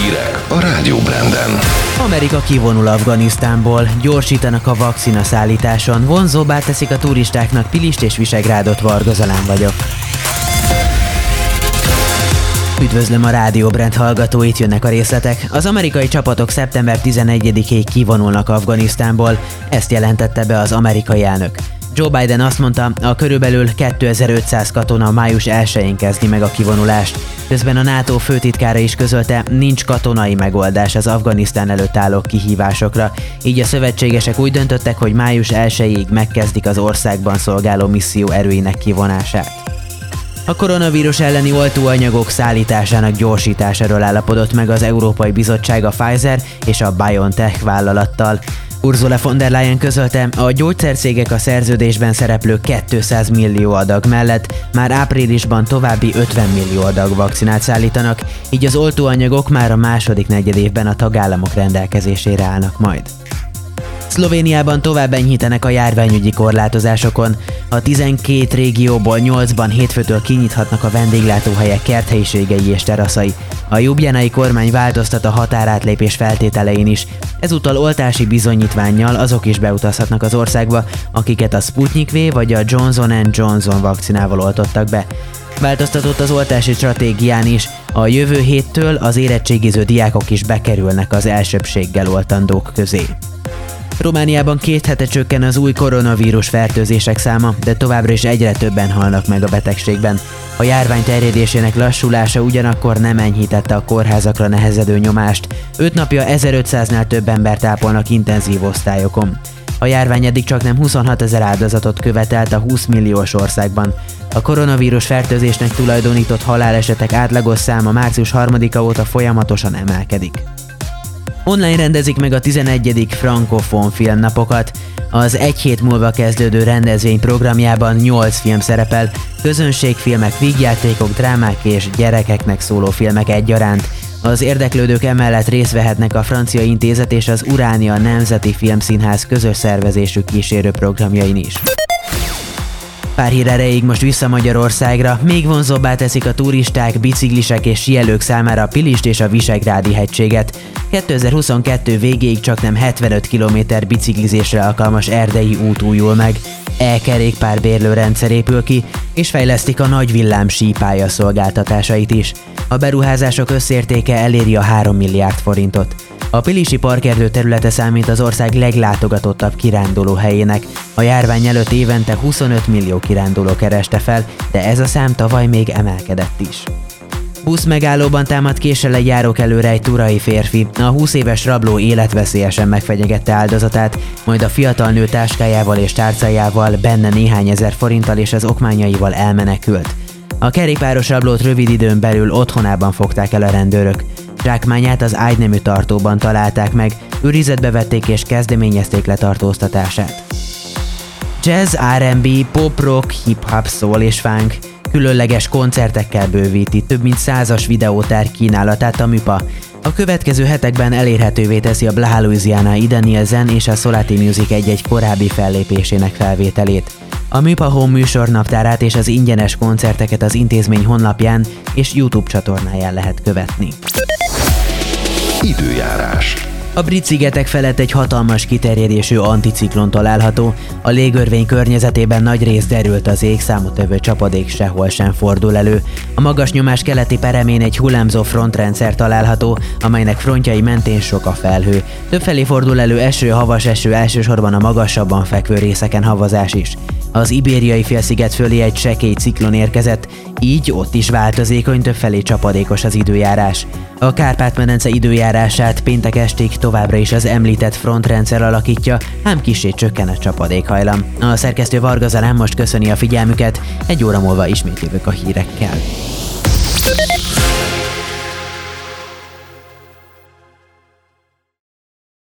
Hírek a Rádió Branden. Amerika kivonul Afganisztánból, gyorsítanak a vakcina szállításon, vonzóbbá teszik a turistáknak Pilist és Visegrádot, Varga Zalán vagyok. Üdvözlöm a Rádió Brand hallgatóit, jönnek a részletek. Az amerikai csapatok szeptember 11-ig kivonulnak Afganisztánból, ezt jelentette be az amerikai elnök. Joe Biden azt mondta, a körülbelül 2500 katona május 1-én kezdi meg a kivonulást. Közben a NATO főtitkára is közölte, nincs katonai megoldás az Afganisztán előtt álló kihívásokra, így a szövetségesek úgy döntöttek, hogy május 1-ig megkezdik az országban szolgáló misszió erőinek kivonását. A koronavírus elleni oltóanyagok szállításának gyorsításáról állapodott meg az Európai Bizottság a Pfizer és a BioNTech vállalattal. Ursula von der Leyen közölte, a gyógyszercégek a szerződésben szereplő 200 millió adag mellett már áprilisban további 50 millió adag vakcinát szállítanak, így az oltóanyagok már a második negyedévben a tagállamok rendelkezésére állnak majd. Szlovéniában tovább enyhítenek a járványügyi korlátozásokon. A 12 régióból 8-ban hétfőtől kinyithatnak a vendéglátóhelyek kerthelyiségei és teraszai. A jubjanai kormány változtat a határátlépés feltételein is. Ezúttal oltási bizonyítványjal azok is beutazhatnak az országba, akiket a Sputnik V vagy a Johnson Johnson vakcinával oltottak be. Változtatott az oltási stratégián is. A jövő héttől az érettségiző diákok is bekerülnek az elsőbséggel oltandók közé. Romániában két hete csökken az új koronavírus fertőzések száma, de továbbra is egyre többen halnak meg a betegségben. A járvány terjedésének lassulása ugyanakkor nem enyhítette a kórházakra nehezedő nyomást. Öt napja 1500-nál több embert ápolnak intenzív osztályokon. A járvány eddig csak nem 26 ezer áldozatot követelt a 20 milliós országban. A koronavírus fertőzésnek tulajdonított halálesetek átlagos száma március 3-a óta folyamatosan emelkedik. Online rendezik meg a 11. Frankofon filmnapokat. Az egy hét múlva kezdődő rendezvény programjában 8 film szerepel, közönségfilmek, vígjátékok, drámák és gyerekeknek szóló filmek egyaránt. Az érdeklődők emellett részt vehetnek a Francia Intézet és az Uránia Nemzeti Filmszínház közös szervezésű kísérő programjain is. Pár hír erejéig most vissza Magyarországra, még vonzóbbá teszik a turisták, biciklisek és sielők számára a Pilist és a Visegrádi hegységet. 2022 végéig csak nem 75 km biciklizésre alkalmas erdei út újul meg. E-kerékpár bérlőrendszer épül ki, és fejlesztik a nagy villám sípálya szolgáltatásait is. A beruházások összértéke eléri a 3 milliárd forintot. A Pilisi parkerdő területe számít az ország leglátogatottabb kiránduló helyének. A járvány előtt évente 25 millió kiránduló kereste fel, de ez a szám tavaly még emelkedett is. Busz megállóban támadt késsel egy járók előre egy turai férfi. A 20 éves rabló életveszélyesen megfenyegette áldozatát, majd a fiatal nő táskájával és tárcájával, benne néhány ezer forinttal és az okmányaival elmenekült. A kerékpáros rablót rövid időn belül otthonában fogták el a rendőrök. Zsákmányát az ágynemű tartóban találták meg, őrizetbe vették és kezdeményezték letartóztatását. Jazz, R&B, pop rock, hip-hop, soul és funk különleges koncertekkel bővíti több mint százas videótár kínálatát a MIPA. A következő hetekben elérhetővé teszi a Blaha Louisiana Ida Nielsen és a Solati Music egy-egy korábbi fellépésének felvételét. A MIPA Home műsor naptárát és az ingyenes koncerteket az intézmény honlapján és YouTube csatornáján lehet követni. Időjárás. A brit szigetek felett egy hatalmas kiterjedésű anticiklon található, a légörvény környezetében nagy rész derült az ég, számottevő csapadék sehol sem fordul elő. A magas nyomás keleti peremén egy hullámzó frontrendszer található, amelynek frontjai mentén sok a felhő. Többfelé fordul elő eső, havas eső, elsősorban a magasabban fekvő részeken havazás is. Az ibériai félsziget fölé egy sekély ciklon érkezett, így ott is változékony, többfelé csapadékos az időjárás. A Kárpát-medence időjárását péntek estig továbbra is az említett frontrendszer alakítja, ám kisé csökken a csapadékhajlam. A szerkesztő Varga Zalán most köszöni a figyelmüket, egy óra múlva ismét jövök a hírekkel.